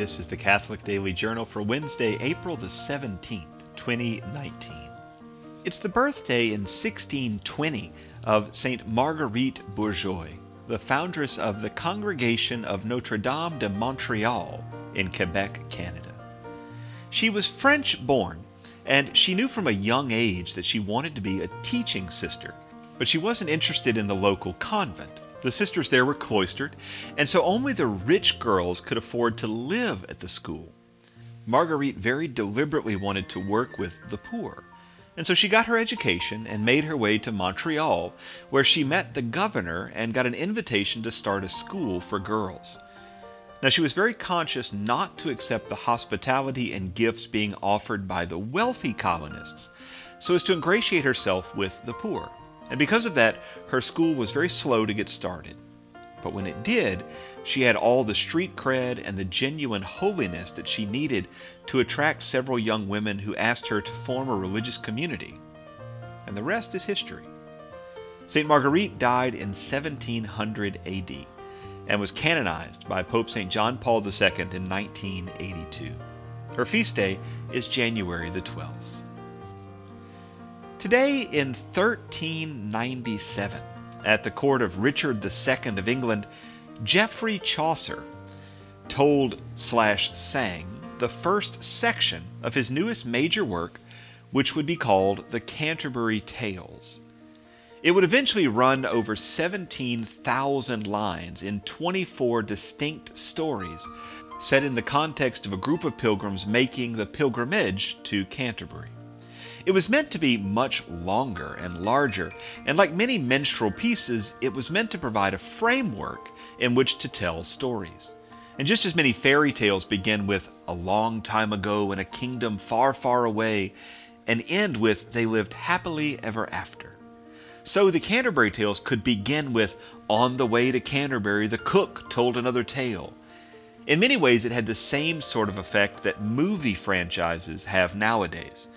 This is the Catholic Daily Journal for Wednesday, April the 17th, 2019. It's the birthday in 1620 of Saint Marguerite Bourgeoys, the foundress of the Congregation of Notre Dame de Montreal in Quebec, Canada. She was French born, and she knew from a young age that she wanted to be a teaching sister, but she wasn't interested in the local convent. The sisters there were cloistered, and so only the rich girls could afford to live at the school. Marguerite very deliberately wanted to work with the poor, and so she got her education and made her way to Montreal, where she met the governor and got an invitation to start a school for girls. Now, she was very conscious not to accept the hospitality and gifts being offered by the wealthy colonists, so as to ingratiate herself with the poor. And because of that, her school was very slow to get started. But when it did, she had all the street cred and the genuine holiness that she needed to attract several young women who asked her to form a religious community. And the rest is history. St. Marguerite died in 1700 AD and was canonized by Pope St. John Paul II in 1982. Her feast day is January the 12th. Today in 1397, at the court of Richard II of England, Geoffrey Chaucer told slash sang the first section of his newest major work, which would be called the Canterbury Tales. It would eventually run over 17,000 lines in 24 distinct stories, set in the context of a group of pilgrims making the pilgrimage to Canterbury. It was meant to be much longer and larger, and like many minstrel pieces, it was meant to provide a framework in which to tell stories. And just as many fairy tales begin with a long time ago in a kingdom far, far away, and end with they lived happily ever after. So the Canterbury Tales could begin with On the way to Canterbury, the cook told another tale. In many ways, it had the same sort of effect that movie franchises have nowadays.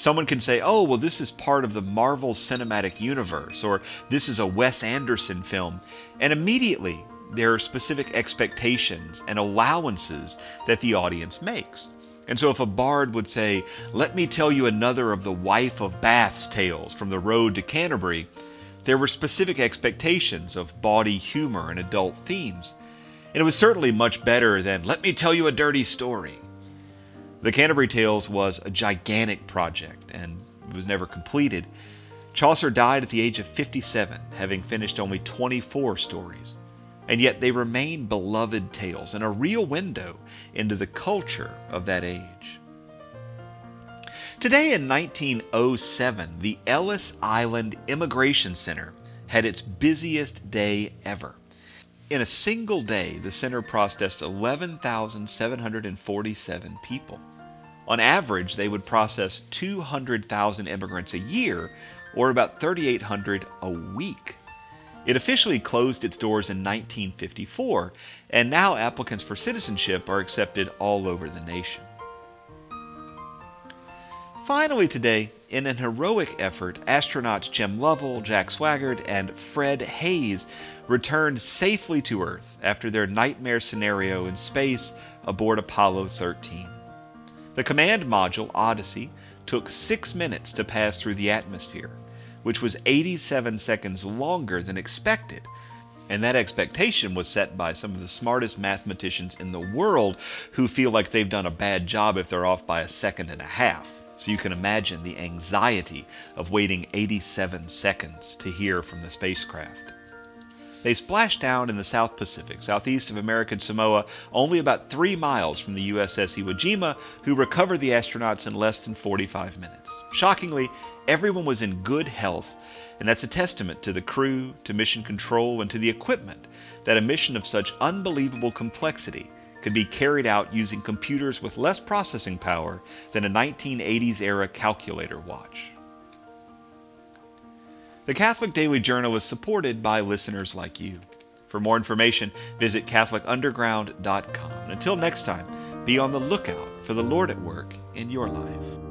Someone can say, oh, well, this is part of the Marvel Cinematic Universe, or this is a Wes Anderson film. And immediately, there are specific expectations and allowances that the audience makes. And so, if a bard would say, Let me tell you another of the wife of Bath's tales from the road to Canterbury, there were specific expectations of bawdy humor and adult themes. And it was certainly much better than, Let me tell you a dirty story. The Canterbury Tales was a gigantic project and was never completed. Chaucer died at the age of 57, having finished only 24 stories. And yet they remain beloved tales and a real window into the culture of that age. Today in 1907, the Ellis Island Immigration Center had its busiest day ever. In a single day, the center processed 11,747 people. On average, they would process 200,000 immigrants a year, or about 3,800 a week. It officially closed its doors in 1954, and now applicants for citizenship are accepted all over the nation. Finally, today, in an heroic effort, astronauts Jim Lovell, Jack Swigert, and Fred Haise returned safely to Earth after their nightmare scenario in space aboard Apollo 13. The command module, Odyssey, took six minutes to pass through the atmosphere, which was 87 seconds longer than expected. And that expectation was set by some of the smartest mathematicians in the world who feel like they've done a bad job if they're off by a second and a half. So you can imagine the anxiety of waiting 87 seconds to hear from the spacecraft. They splashed down in the South Pacific, southeast of American Samoa, only about three miles from the USS Iwo Jima, who recovered the astronauts in less than 45 minutes. Shockingly, everyone was in good health, and that's a testament to the crew, to mission control, and to the equipment that a mission of such unbelievable complexity could be carried out using computers with less processing power than a 1980s era calculator watch. The Catholic Daily Journal is supported by listeners like you. For more information, visit CatholicUnderground.com. until next time, be on the lookout for the Lord at work in your life.